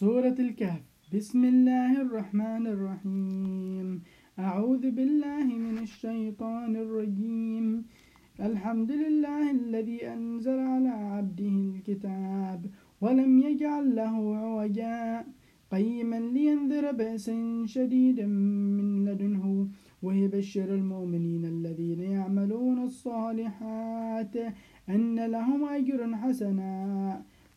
سورة الكهف. بسم الله الرحمن الرحيم. أعوذ بالله من الشيطان الرجيم. الحمد لله الذي أنزل على عبده الكتاب ولم يجعل له عوجا. قيما لينذر بأسا شديدا من لدنه ويبشر المؤمنين الذين يعملون الصالحات أن لهم أجر حسنا.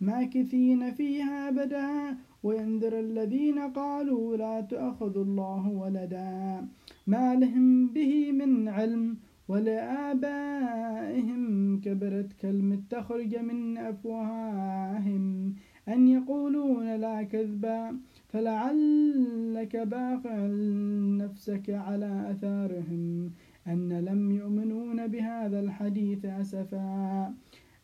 ماكثين فيها أبدا وينذر الذين قالوا لا تأخذ الله ولدا. ما لهم به من علم ولآبائهم كبرت كلمة تخرج من أفواههم. أن يقولون لا كذبا فلعلك باقع نفسك على أثارهم. أن لم يؤمنون بهذا الحديث أسفا.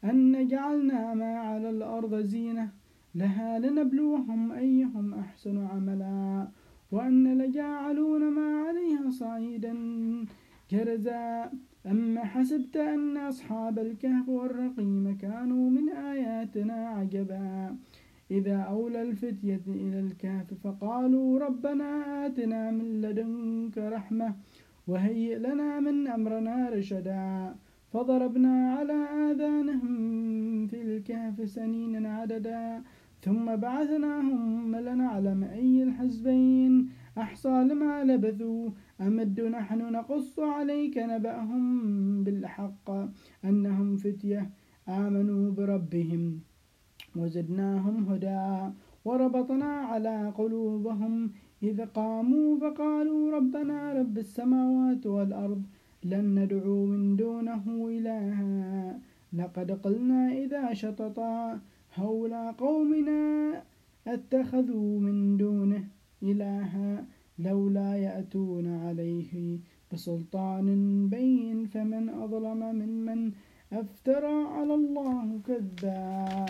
أن جعلنا ما على الأرض زينة لها لنبلوهم أيهم أحسن عملا. وأن لجاعلون ما عليها صعيدا كرزا أما حسبت أن أصحاب الكهف والرقيم كانوا من آياتنا عجبا. إذا أولى الفتية إلى الكهف فقالوا ربنا آتنا من لدنك رحمة وهيئ لنا من أمرنا رشدا. فضربنا على آذانهم في الكهف سنين عددا ثم بعثناهم لنعلم أي الحزبين أحصى لما لبثوا أمد نحن نقص عليك نبأهم بالحق أنهم فتية؟ آمنوا بربهم. وزدناهم هدى وربطنا على قلوبهم إذ قاموا فقالوا ربنا رب السماوات والأرض لن ندعو من دونه لقد قلنا إذا شططا هؤلاء قومنا أتخذوا من دونه إلها لولا يأتون عليه بسلطان بين فمن أظلم ممن أفترى على الله كذبا.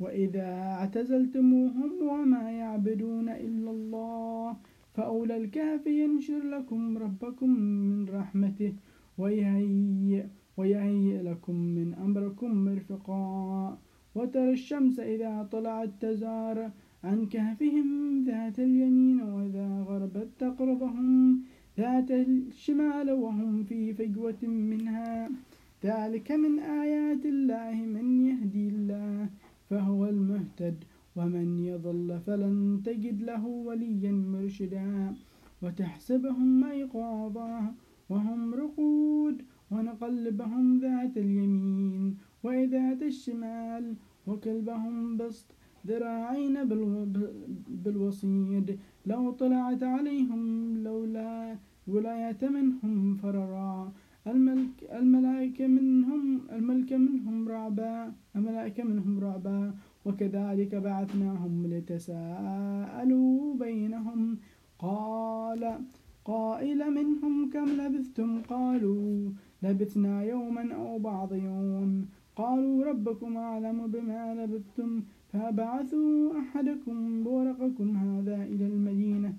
وإذا اعتزلتموهم وما يعبدون إلا الله فأولى الكهف ينشر لكم ربكم من رحمته ويهيئ, ويهيئ لكم من أمركم مرفقا وترى الشمس إذا طلعت تزار عن كهفهم ذات اليمين وإذا غربت تقرضهم ذات الشمال وهم في فجوة منها. ذلك من آيات الله من يهدي الله فهو المهتد ومن يضل فلن تجد له وليا مرشدا. وتحسبهم أيقاظا وهم رقود ونقلبهم ذات اليمين وذات الشمال وكلبهم بسط ذراعين بالوصيد. لو طلعت عليهم لولا ولاية منهم فررا. الملك الملائكة منهم الملك منهم رعبا الملائكة منهم رعبا. وكذلك بعثناهم لتساءلوا بينهم. قال قائل منهم كم لبثتم؟ قالوا لبثنا يوما أو بعض يوم. قالوا ربكم أعلم بما لبثتم فبعثوا أحدكم بورقكم هذا إلى المدينة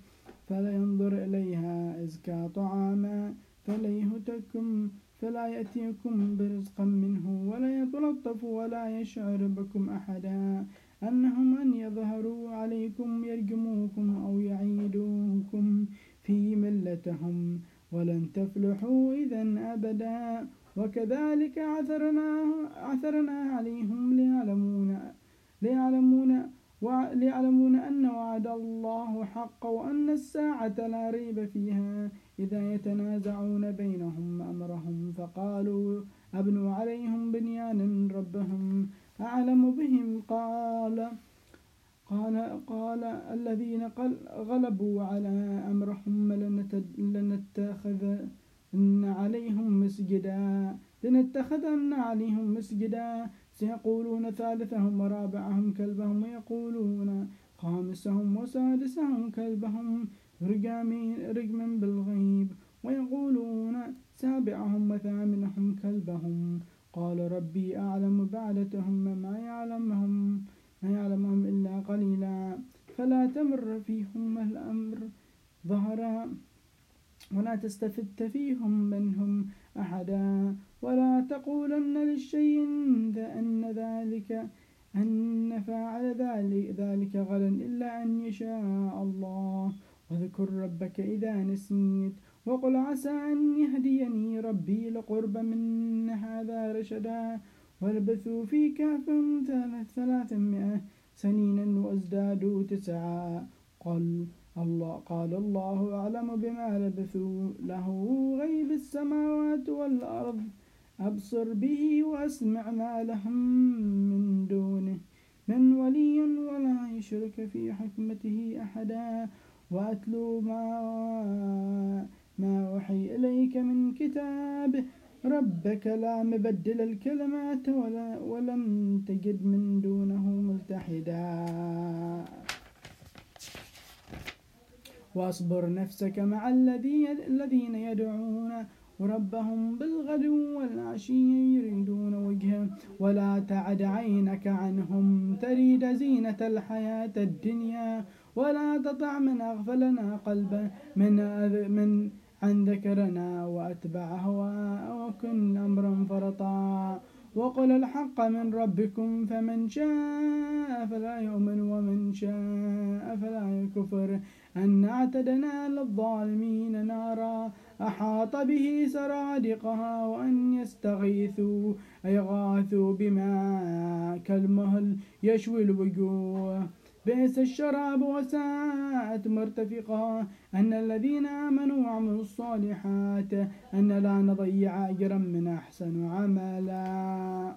فلينظر إليها إزكى طعاما فليهتكم فلا يأتيكم برزقا منه ولا يتلطف ولا يشعر بكم أحدا. أنهم أن يظهروا عليكم يرجموكم أو يعيدوكم في ملتهم. ولن تفلحوا إذا أبدا. وكذلك عثرنا, عثرنا عليهم ليعلمون ليعلمون ليعلمون أن وعد الله حق وأن الساعة لا ريب فيها. إذا يتنازعون بينهم أمرهم فقالوا أبنوا عليهم بنيانا ربهم أعلم بهم. قال قال قال الذين غلبوا على أمرهم لنتخذن عليهم مسجدا لنتخذن عليهم مسجدا. سيقولون ثالثهم ورابعهم كلبهم ويقولون خامسهم وسادسهم كلبهم رجما بالغيب ويقولون سابعهم وثامنهم كلبهم. قال ربي أعلم بعدتهم ما يعلمهم. ما يعلمهم إلا قليلا. فلا تمر فيهم الأمر ظهرا ولا تستفت فيهم منهم أحدا. ولا تقولن للشيء أن ذلك أن فاعل ذلك, ذلك غدا إلا أن يشاء الله. واذكر ربك إذا نسيت وقل عسى أن يهديني ربي لقرب من هذا رشدا. ولبثوا في كهفهم ثلاثمائة سنينا وازدادوا تسعا. قال الله قال الله أعلم بما لبثوا له غيب السماوات والأرض. أبصر به وأسمع ما لهم من دونه. من ولي ولا يشرك في حكمته أحدا. وأتلو ما ما وحي إليك من كتاب. ربك لا مبدل الكلمات ولا ولم تجد من دونه ملتحدا. واصبر نفسك مع الذين يدعون ربهم بالغدو والعشي يريدون وجهه. ولا تعد عينك عنهم تريد زينة الحياة الدنيا. ولا تطع من أغفلنا قلبه من من عن ذكرنا وأتبع هواء وكن أمرا فرطا وقل الحق من ربكم فمن شاء فلا يؤمن ومن شاء فلا يكفر أن اعتدنا للظالمين نارا أحاط به سرادقها وأن يستغيثوا يغاثوا بما كالمهل يشوي الوجوه بئس الشراب وساءت مرتفقا. أن الذين آمنوا وعملوا الصالحات أن لا نضيع أجرا من أحسن عملا.